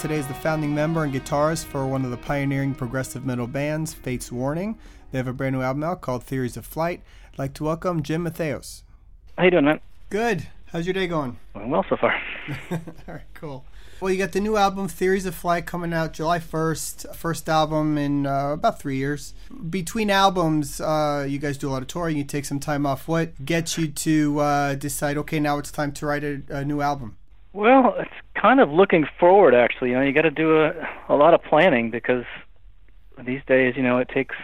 Today is the founding member and guitarist for one of the pioneering progressive metal bands, Fates Warning. They have a brand new album out called Theories of Flight. I'd like to welcome Jim Matheos. How you doing, man? Good. How's your day going? Going well so far. All right, cool. Well, you got the new album Theories of Flight coming out July 1st. First album in uh, about three years. Between albums, uh, you guys do a lot of touring. You take some time off. What gets you to uh, decide? Okay, now it's time to write a, a, new album. Well, it's kind of looking forward. Actually, you know, you got to do a, a lot of planning because these days, you know, it takes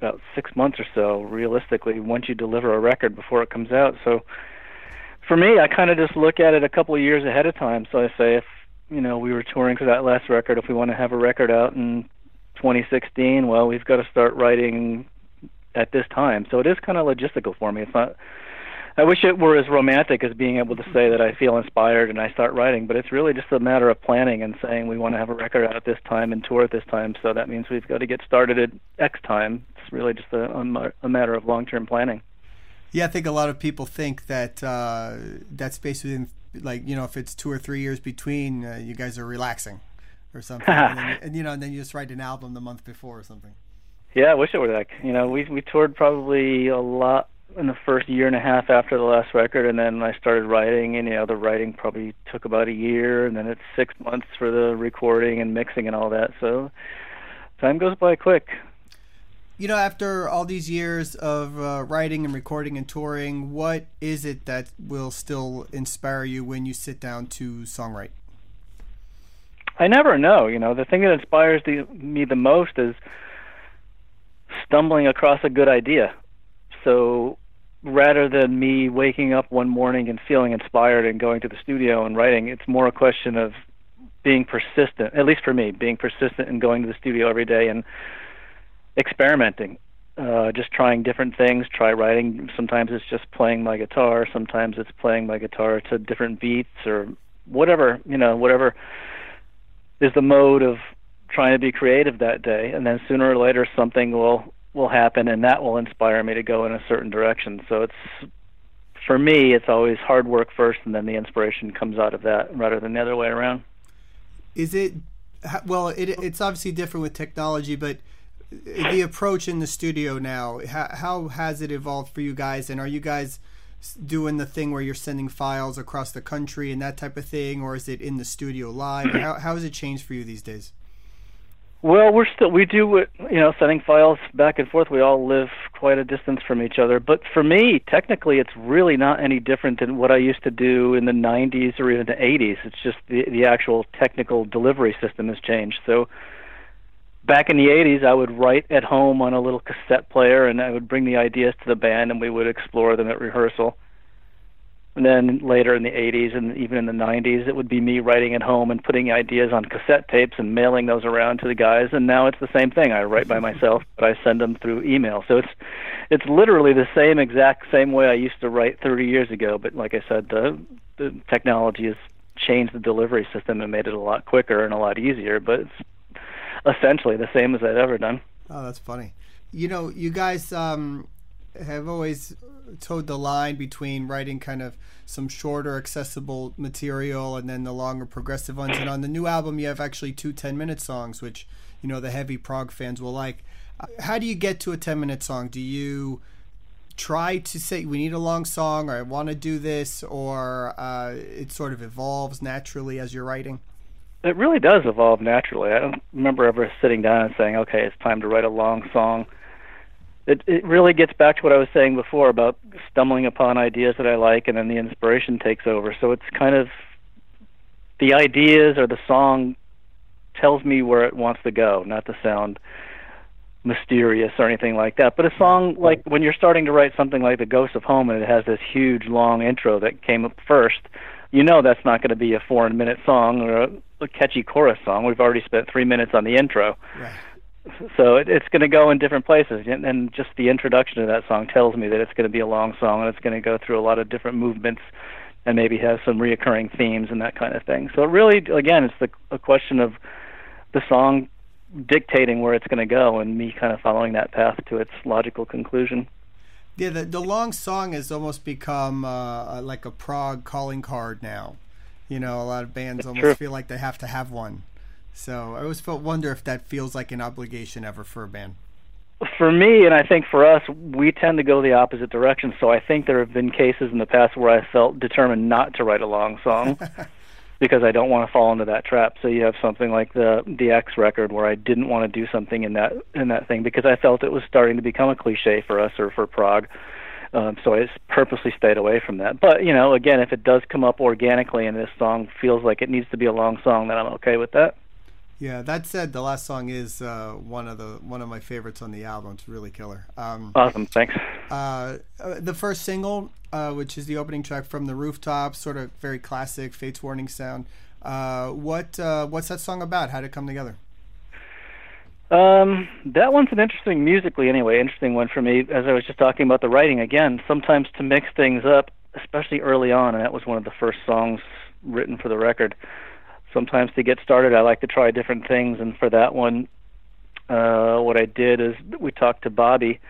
about six months or so, realistically, once you deliver a record before it comes out. So for me, I kind of just look at it a couple of years ahead of time. So I say, if you know we were touring for that last record, if we want to have a record out in 2016, well, we've got to start writing at this time. So it is kind of logistical for me. It's not. I wish it were as romantic as being able to say that I feel inspired and I start writing, but it's really just a matter of planning and saying we want to have a record out at this time and tour at this time. So that means we've got to get started at X time. It's really just a, a matter of long-term planning. Yeah, I think a lot of people think that uh, that's basically like you know if it's two or three years between, uh, you guys are relaxing or something, and, then, and, you know, and then you just write an album the month before or something. Yeah, I wish it were that. You know, we we toured probably a lot in the first year and a half after the last record, and then I started writing, and you know, the writing probably took about a year, and then it's six months for the recording and mixing and all that. So time goes by quick you know, after all these years of uh, writing and recording and touring, what is it that will still inspire you when you sit down to songwrite? I never know. You know, the thing that inspires the, me the most is stumbling across a good idea. So rather than me waking up one morning and feeling inspired and going to the studio and writing, it's more a question of being persistent, at least for me, being persistent and going to the studio every day and experimenting, uh, just trying different things. Try writing. Sometimes it's just playing my guitar. Sometimes it's playing my guitar to different beats or whatever you know, whatever is the mode of trying to be creative that day. And then sooner or later something will will happen, and that will inspire me to go in a certain direction. So it's for me, it's always hard work first, and then the inspiration comes out of that, rather than the other way around. Is it? Well, it, it's obviously different with technology, but the approach in the studio now how, how has it evolved for you guys and are you guys doing the thing where you're sending files across the country and that type of thing or is it in the studio live how, how has it changed for you these days well we're still we do uh, you know sending files back and forth. We all live quite a distance from each other. But for me technically it's really not any different than what i used to do in the 90s or even the 80s it's just the the actual technical delivery system has changed. So back in the 80s, I would write at home on a little cassette player, and I would bring the ideas to the band, and we would explore them at rehearsal. And then later in the 80s and even in the 90s, it would be me writing at home and putting ideas on cassette tapes and mailing those around to the guys. And now it's the same thing. I write by myself, but I send them through email. So it's it's literally the same exact same way I used to write 30 years ago. But like I said, the the technology has changed the delivery system and made it a lot quicker and a lot easier. But it's essentially the same as I'd ever done. Oh, that's funny. You know, you guys um, have always toed the line between writing kind of some shorter, accessible material and then the longer progressive ones. And on the new album, you have actually two 10 minute songs, which, you know, the heavy prog fans will like. How do you get to a 10 minute song? Do you try to say we need a long song or I want to do this or uh, it sort of evolves naturally as you're writing? it really does evolve naturally. I don't remember ever sitting down and saying, "Okay, it's time to write a long song." It it really gets back to what I was saying before about stumbling upon ideas that I like, and then the inspiration takes over. So it's kind of the ideas or the song tells me where it wants to go, not to sound mysterious or anything like that. But a song like when you're starting to write something like The Ghost of Home and it has this huge long intro that came up first, you know that's not going to be a four minute song or a, a catchy chorus song. We've already spent three minutes on the intro. Right. So it, it's going to go in different places, and, and just the introduction to that song tells me that it's going to be a long song, and it's going to go through a lot of different movements, and maybe have some reoccurring themes and that kind of thing. So it really, again, it's the a question of the song dictating where it's going to go, and me kind of following that path to its logical conclusion. Yeah, the, the long song has almost become uh, like a prog calling card now You know, a lot of bands almost true. feel like they have to have one. So I always felt wonder if that feels like an obligation ever for a band. For me, and I think for us, we tend to go the opposite direction. So I think there have been cases in the past where I felt determined not to write a long song because I don't want to fall into that trap. So you have something like the the X record where I didn't want to do something in that in that thing because I felt it was starting to become a cliche for us or for prog. Um, so I purposely stayed away from that. But you know, again, if it does come up organically and this song feels like it needs to be a long song, then I'm okay with that. Yeah, that said, the last song is uh, one of the one of my favorites on the album. It's really killer. Um, Awesome, thanks. uh, uh, the first single, uh, which is the opening track from the rooftop, sort of very classic Fates Warning sound. Uh, what uh, what's that song about? How did it come together? Um, that one's an interesting musically anyway, interesting one for me. As I was just talking about the writing again, sometimes to mix things up, especially early on, and that was one of the first songs written for the record. Sometimes to get started, I like to try different things, and for that one, uh, what I did is we talked to Bobby,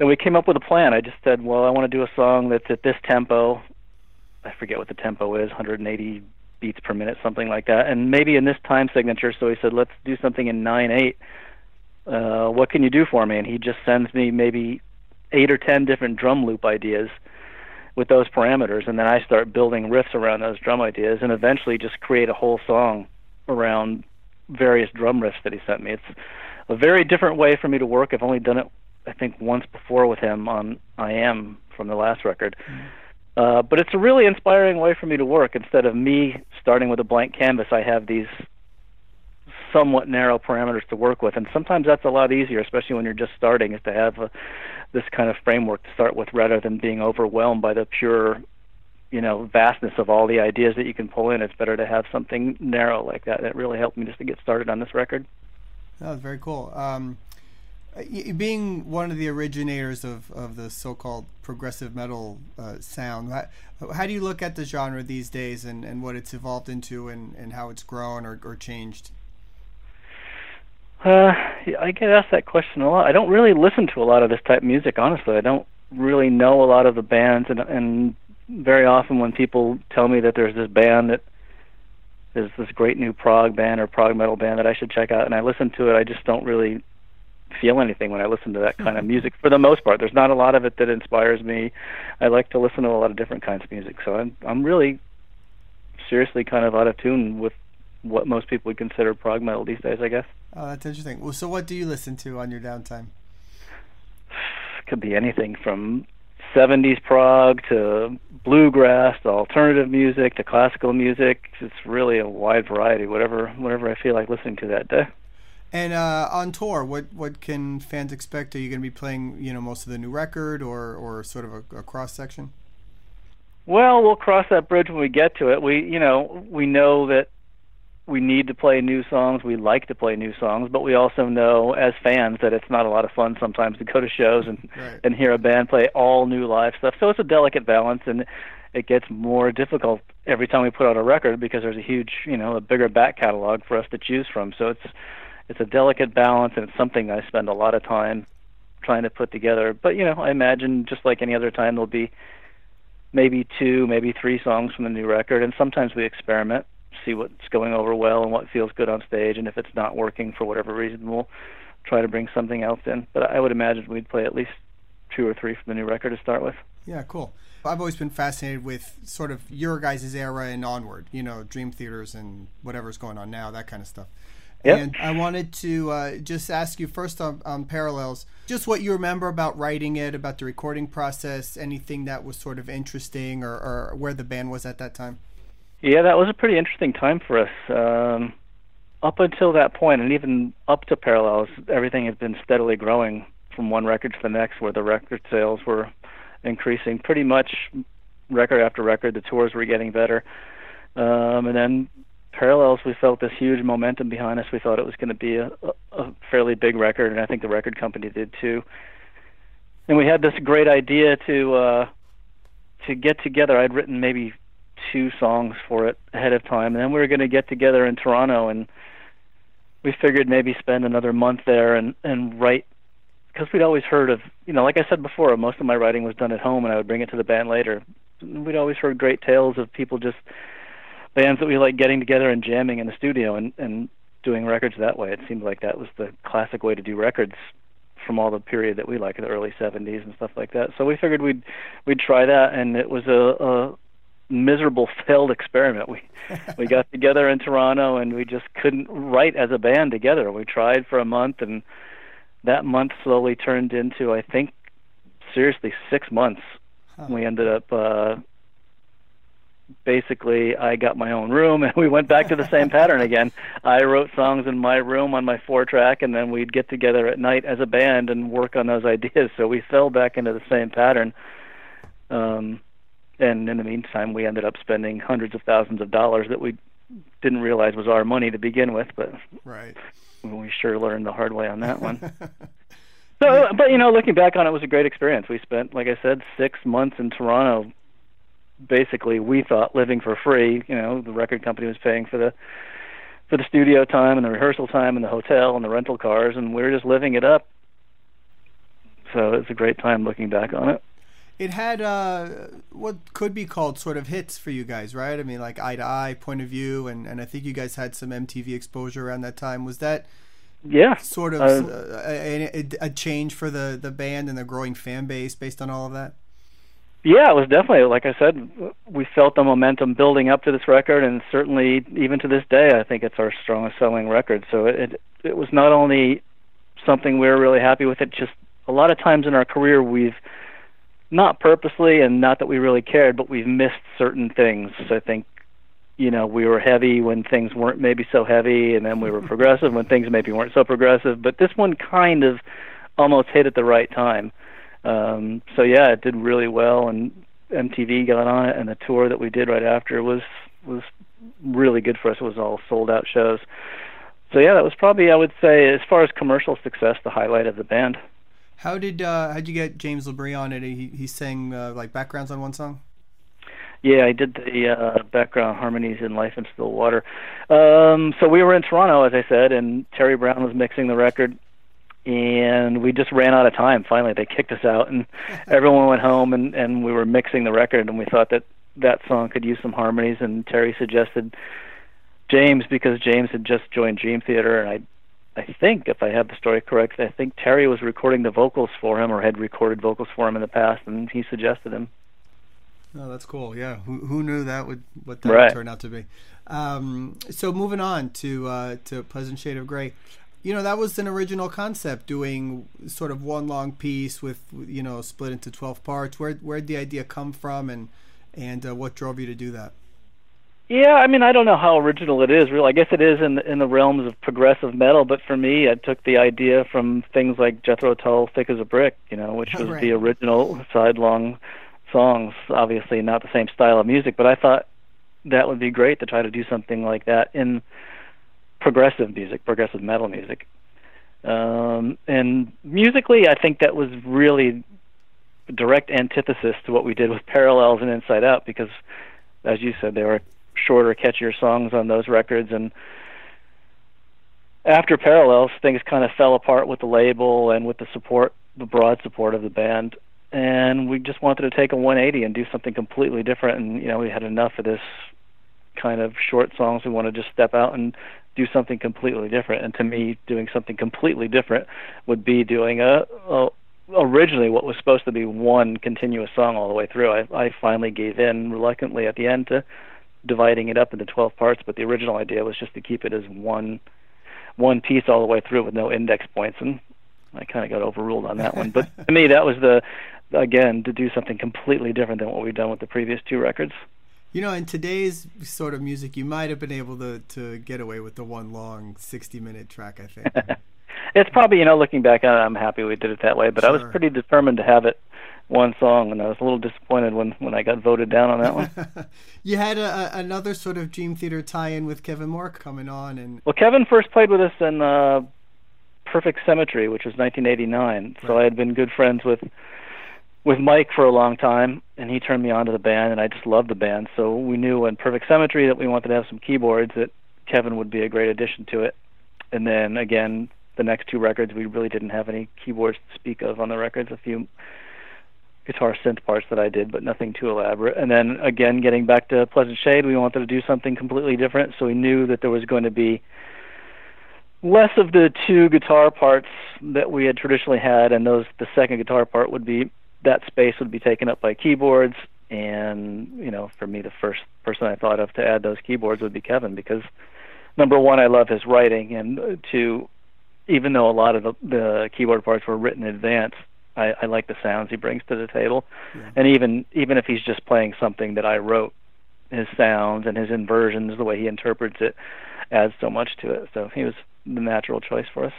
and we came up with a plan. I just said, well, I want to do a song that's at this tempo. I forget what the tempo is, 180 beats per minute, something like that, and maybe in this time signature. So he said, let's do something in nine eight. Uh, what can you do for me? And he just sends me maybe eight or ten different drum loop ideas with those parameters, and then I start building riffs around those drum ideas, and eventually just create a whole song around various drum riffs that he sent me. It's a very different way for me to work. I've only done it, I think, once before with him on I Am from the last record. Mm-hmm. Uh, but it's a really inspiring way for me to work. Instead of me starting with a blank canvas, I have these somewhat narrow parameters to work with, and sometimes that's a lot easier, especially when you're just starting, is to have a, this kind of framework to start with, rather than being overwhelmed by the pure, you know, vastness of all the ideas that you can pull in. It's better to have something narrow like that. That really helped me just to get started on this record. That was very cool. Um, being one of the originators of, of the so-called progressive metal uh, sound, how, how, do you look at the genre these days and, and what it's evolved into and, and how it's grown or, or changed? Uh, I get asked that question a lot. I don't really listen to a lot of this type of music, honestly. I don't really know a lot of the bands, and, and very often when people tell me that there's this band that is this great new prog band or prog metal band that I should check out, and I listen to it, I just don't really feel anything when I listen to that kind of music for the most part. There's not a lot of it that inspires me. I like to listen to a lot of different kinds of music. So I'm I'm really seriously kind of out of tune with what most people would consider prog metal these days, I guess. Oh, that's interesting. Well, so what do you listen to on your downtime? Could be anything from 70s prog to bluegrass to alternative music to classical music. It's really a wide variety, whatever whatever I feel like listening to that day. And uh, on tour, what what can fans expect? Are you going to be playing, you know, most of the new record, or or sort of a, a cross section? Well, we'll cross that bridge when we get to it. We, you know, we know that we need to play new songs. We like to play new songs, but we also know as fans that it's not a lot of fun sometimes to go to shows and right. and hear a band play all new live stuff. So it's a delicate balance, and it gets more difficult every time we put out a record because there's a huge, you know, a bigger back catalog for us to choose from. So it's it's a delicate balance, and it's something I spend a lot of time trying to put together. But you know, I imagine just like any other time, there'll be maybe two, maybe three songs from the new record, and sometimes we experiment, see what's going over well and what feels good on stage, and if it's not working for whatever reason, we'll try to bring something else in. But I would imagine we'd play at least two or three from the new record to start with. Yeah, cool. I've always been fascinated with sort of your guys' era and onward, you know, Dream Theaters and whatever's going on now, that kind of stuff. Yep. And I wanted to uh, just ask you first on, on, Parallels, just what you remember about writing it, about the recording process, anything that was sort of interesting or, or where the band was at that time? Yeah, that was a pretty interesting time for us. Um, up until that point, and even up to Parallels, everything had been steadily growing from one record to the next, where the record sales were increasing pretty much record after record. The tours were getting better. Um, and then Parallels, we felt this huge momentum behind us. We thought it was going to be a, a fairly big record, and I think the record company did too. And we had this great idea to uh, to get together. I'd written maybe two songs for it ahead of time, and then we were going to get together in Toronto, and we figured maybe spend another month there and and write because we'd always heard of you know like I said before, most of my writing was done at home, and I would bring it to the band later. We'd always heard great tales of people just bands that we like getting together and jamming in the studio and and doing records that way. It seemed like that was the classic way to do records from all the period that we like in the early 70s and stuff like that. So we figured we'd we'd try that, and it was a, a miserable failed experiment. We we got together in Toronto and we just couldn't write as a band together. We tried for a month and that month slowly turned into I think seriously 6 months. Huh. We ended up uh basically I got my own room and we went back to the same pattern again. I wrote songs in my room on my four track and then we'd get together at night as a band and work on those ideas. So we fell back into the same pattern. Um and in the meantime we ended up spending hundreds of thousands of dollars that we didn't realize was our money to begin with, but right. We sure learned the hard way on that one. so, but you know, looking back on it, it was a great experience. We spent, like I said, six months in Toronto basically we thought living for free. You know, the record company was paying for the for the studio time and the rehearsal time and the hotel and the rental cars, and we were just living it up. So it's a great time looking back on it. It had uh, what could be called sort of hits for you guys, right? I mean, like Eye to Eye, Point of View, and, and I think you guys had some MTV exposure around that time. Was that yeah sort of uh, a, a, a change for the, the band and the growing fan base based on all of that? Yeah, it was definitely like I said. We felt the momentum building up to this record, and certainly even to this day, I think it's our strongest selling record. So it it was not only something we were really happy with. It just a lot of times in our career we've not purposely and not that we really cared, but we've missed certain things. I think you know we were heavy when things weren't maybe so heavy, and then we were progressive when things maybe weren't so progressive. But this one kind of almost hit at the right time. Um, so yeah, it did really well, and MTV got on it, and the tour that we did right after was was really good for us. It was all sold out shows. So yeah, that was probably I would say as far as commercial success, the highlight of the band. How did uh, how'd you get James LaBrie on it? He he sang uh, like backgrounds on one song. Yeah, I did the uh, background harmonies in Life in Still Water. Um, so we were in Toronto, as I said, and Terry Brown was mixing the record and we just ran out of time. Finally, they kicked us out, and everyone went home, and and we were mixing the record, and we thought that that song could use some harmonies, and Terry suggested James because James had just joined Dream Theater, and I. I think, if I have the story correct, I think Terry was recording the vocals for him, or had recorded vocals for him in the past, and he suggested him. Oh, that's cool. Yeah, who, who knew that would what that right. would turn out to be? Um, so moving on to uh, to Pleasant Shade of Grey you know that was an original concept doing sort of one long piece with you know split into 12 parts where where did the idea come from and and uh, what drove you to do that yeah i mean i don't know how original it is really i guess it is in in the realms of progressive metal but for me i took the idea from things like jethro tull thick as a brick you know which was right. the original sidelong songs obviously not the same style of music but i thought that would be great to try to do something like that in progressive music, progressive metal music. Um, and musically, I think that was really direct antithesis to what we did with Parallels and Inside Out because, as you said, they were shorter, catchier songs on those records. And after Parallels, things kind of fell apart with the label and with the support, the broad support of the band. And we just wanted to take a 180 and do something completely different. And you know, we had enough of this kind of short songs. We wanted to just step out and do something completely different. And to me, doing something completely different would be doing a, a originally what was supposed to be one continuous song all the way through. I, I finally gave in reluctantly at the end to dividing it up into 12 parts, but the original idea was just to keep it as one one piece all the way through with no index points, and I kind of got overruled on that one. But to me, that was the again to do something completely different than what we've done with the previous two records. You know, in today's sort of music, you might have been able to to get away with the one long sixty minute track. I think it's probably you know looking back on it, I'm happy we did it that way. But sure. I was pretty determined to have it one song, and I was a little disappointed when when I got voted down on that one. you had a, a, another sort of Dream Theater tie-in with Kevin Moore coming on, and well, Kevin first played with us in uh, Perfect Symmetry, which was 1989. Right. So I had been good friends with with Mike for a long time, and he turned me on to the band, and I just loved the band. So we knew in Perfect Symmetry that we wanted to have some keyboards, that Kevin would be a great addition to it. And then again, the next two records, we really didn't have any keyboards to speak of on the records. A few guitar synth parts that I did, but nothing too elaborate. And then again, getting back to Pleasant Shade, we wanted to do something completely different, so we knew that there was going to be less of the two guitar parts that we had traditionally had, and those the second guitar part would be that space would be taken up by keyboards. And you know, for me, the first person I thought of to add those keyboards would be Kevin because number one, I love his writing, and uh, two, even though a lot of the, the keyboard parts were written in advance, I, I like the sounds he brings to the table. Yeah. And even even if he's just playing something that I wrote, his sounds and his inversions, the way he interprets it, adds so much to it. So he was the natural choice for us.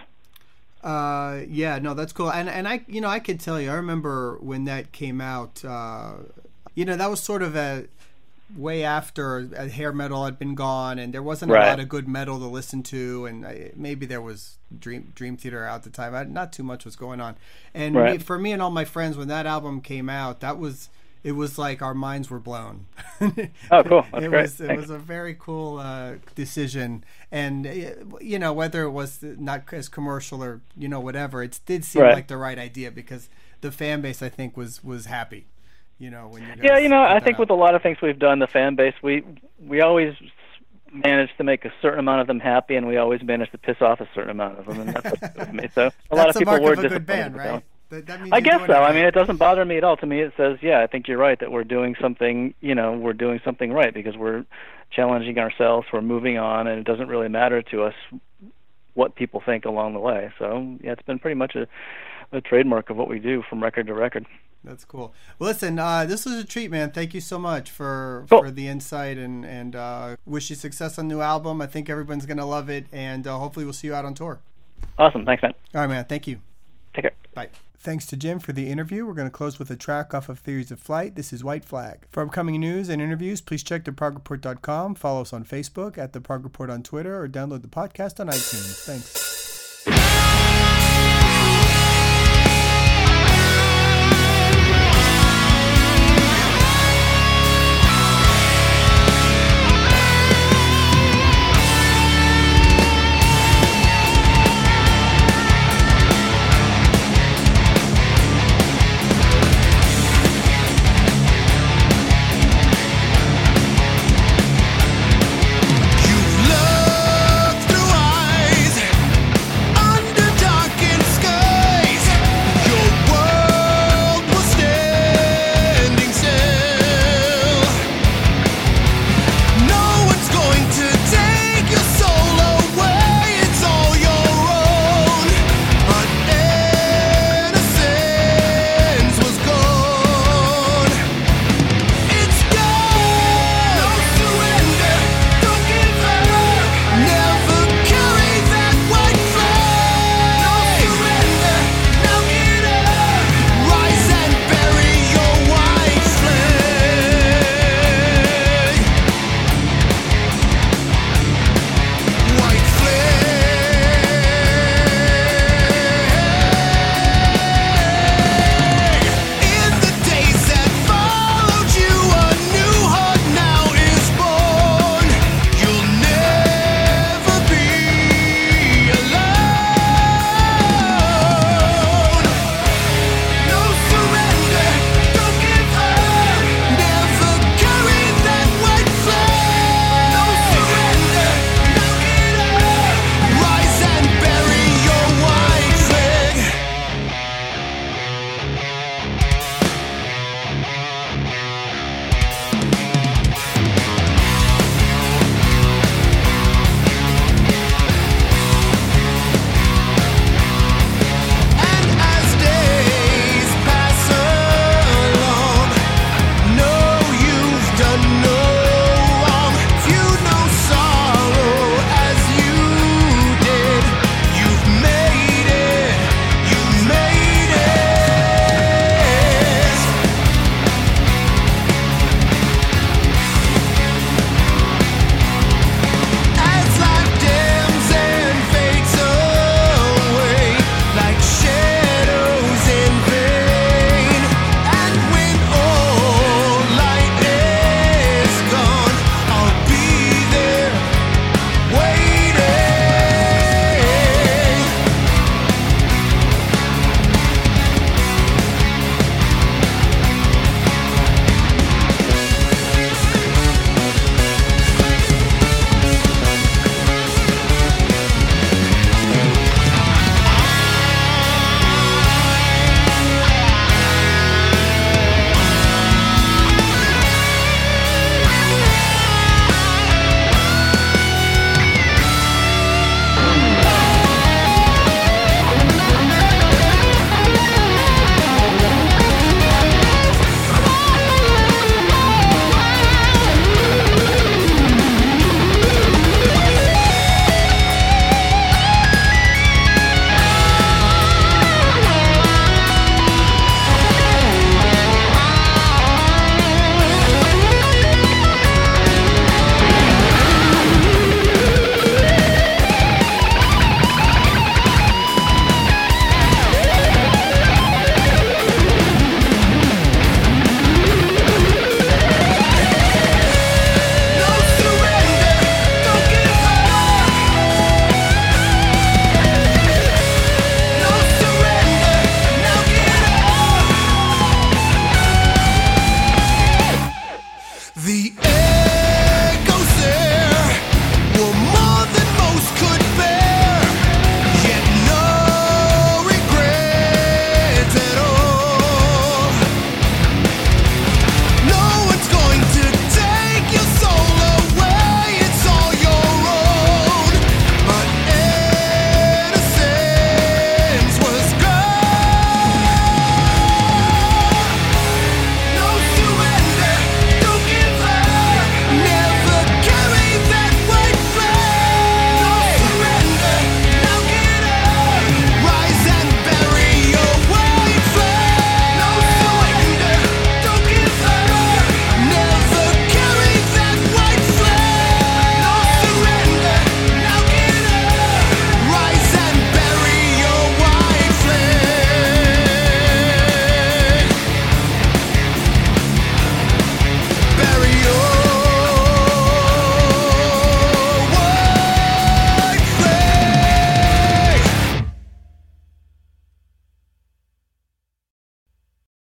Uh, yeah, no, that's cool. And and I, you know, I can tell you, I remember when that came out. Uh, you know, that was sort of a way after hair metal had been gone, and there wasn't right. a lot of good metal to listen to, and I, maybe there was Dream Dream Theater out the time. I, not too much was going on, and right. me, for me and all my friends, when that album came out, that was it was like our minds were blown. oh, cool! That's it great. was it was a very cool uh, decision, and uh, you know whether it was not as commercial or you know whatever, it did seem right. like the right idea because the fan base I think was was happy you know when you yeah you know i think with a lot of things we've done the fan base we we always manage to make a certain amount of them happy and we always manage to piss off a certain amount of them and that's what me so a lot of people were disappointed band, right? That, that I guess so. I mean, it doesn't bother me at all. To me, it says, yeah, I think you're right that we're doing something. You know, we're doing something right because we're challenging ourselves. We're moving on, and it doesn't really matter to us what people think along the way. So, yeah, it's been pretty much a, a trademark of what we do from record to record. That's cool. Well, listen, uh, this was a treat, man. Thank you so much for cool. for the insight and and uh, wish you success on the new album. I think everyone's gonna love it, and uh, hopefully we'll see you out on tour. Awesome. Thanks, man. All right, man. Thank you. Take care. Bye. Thanks to Jim for the interview. We're going to close with a track off of Theories of Flight. This is White Flag. For upcoming news and interviews, please check theprogreport.com, follow us on Facebook, at The Prog Report on Twitter, or download the podcast on iTunes. Thanks.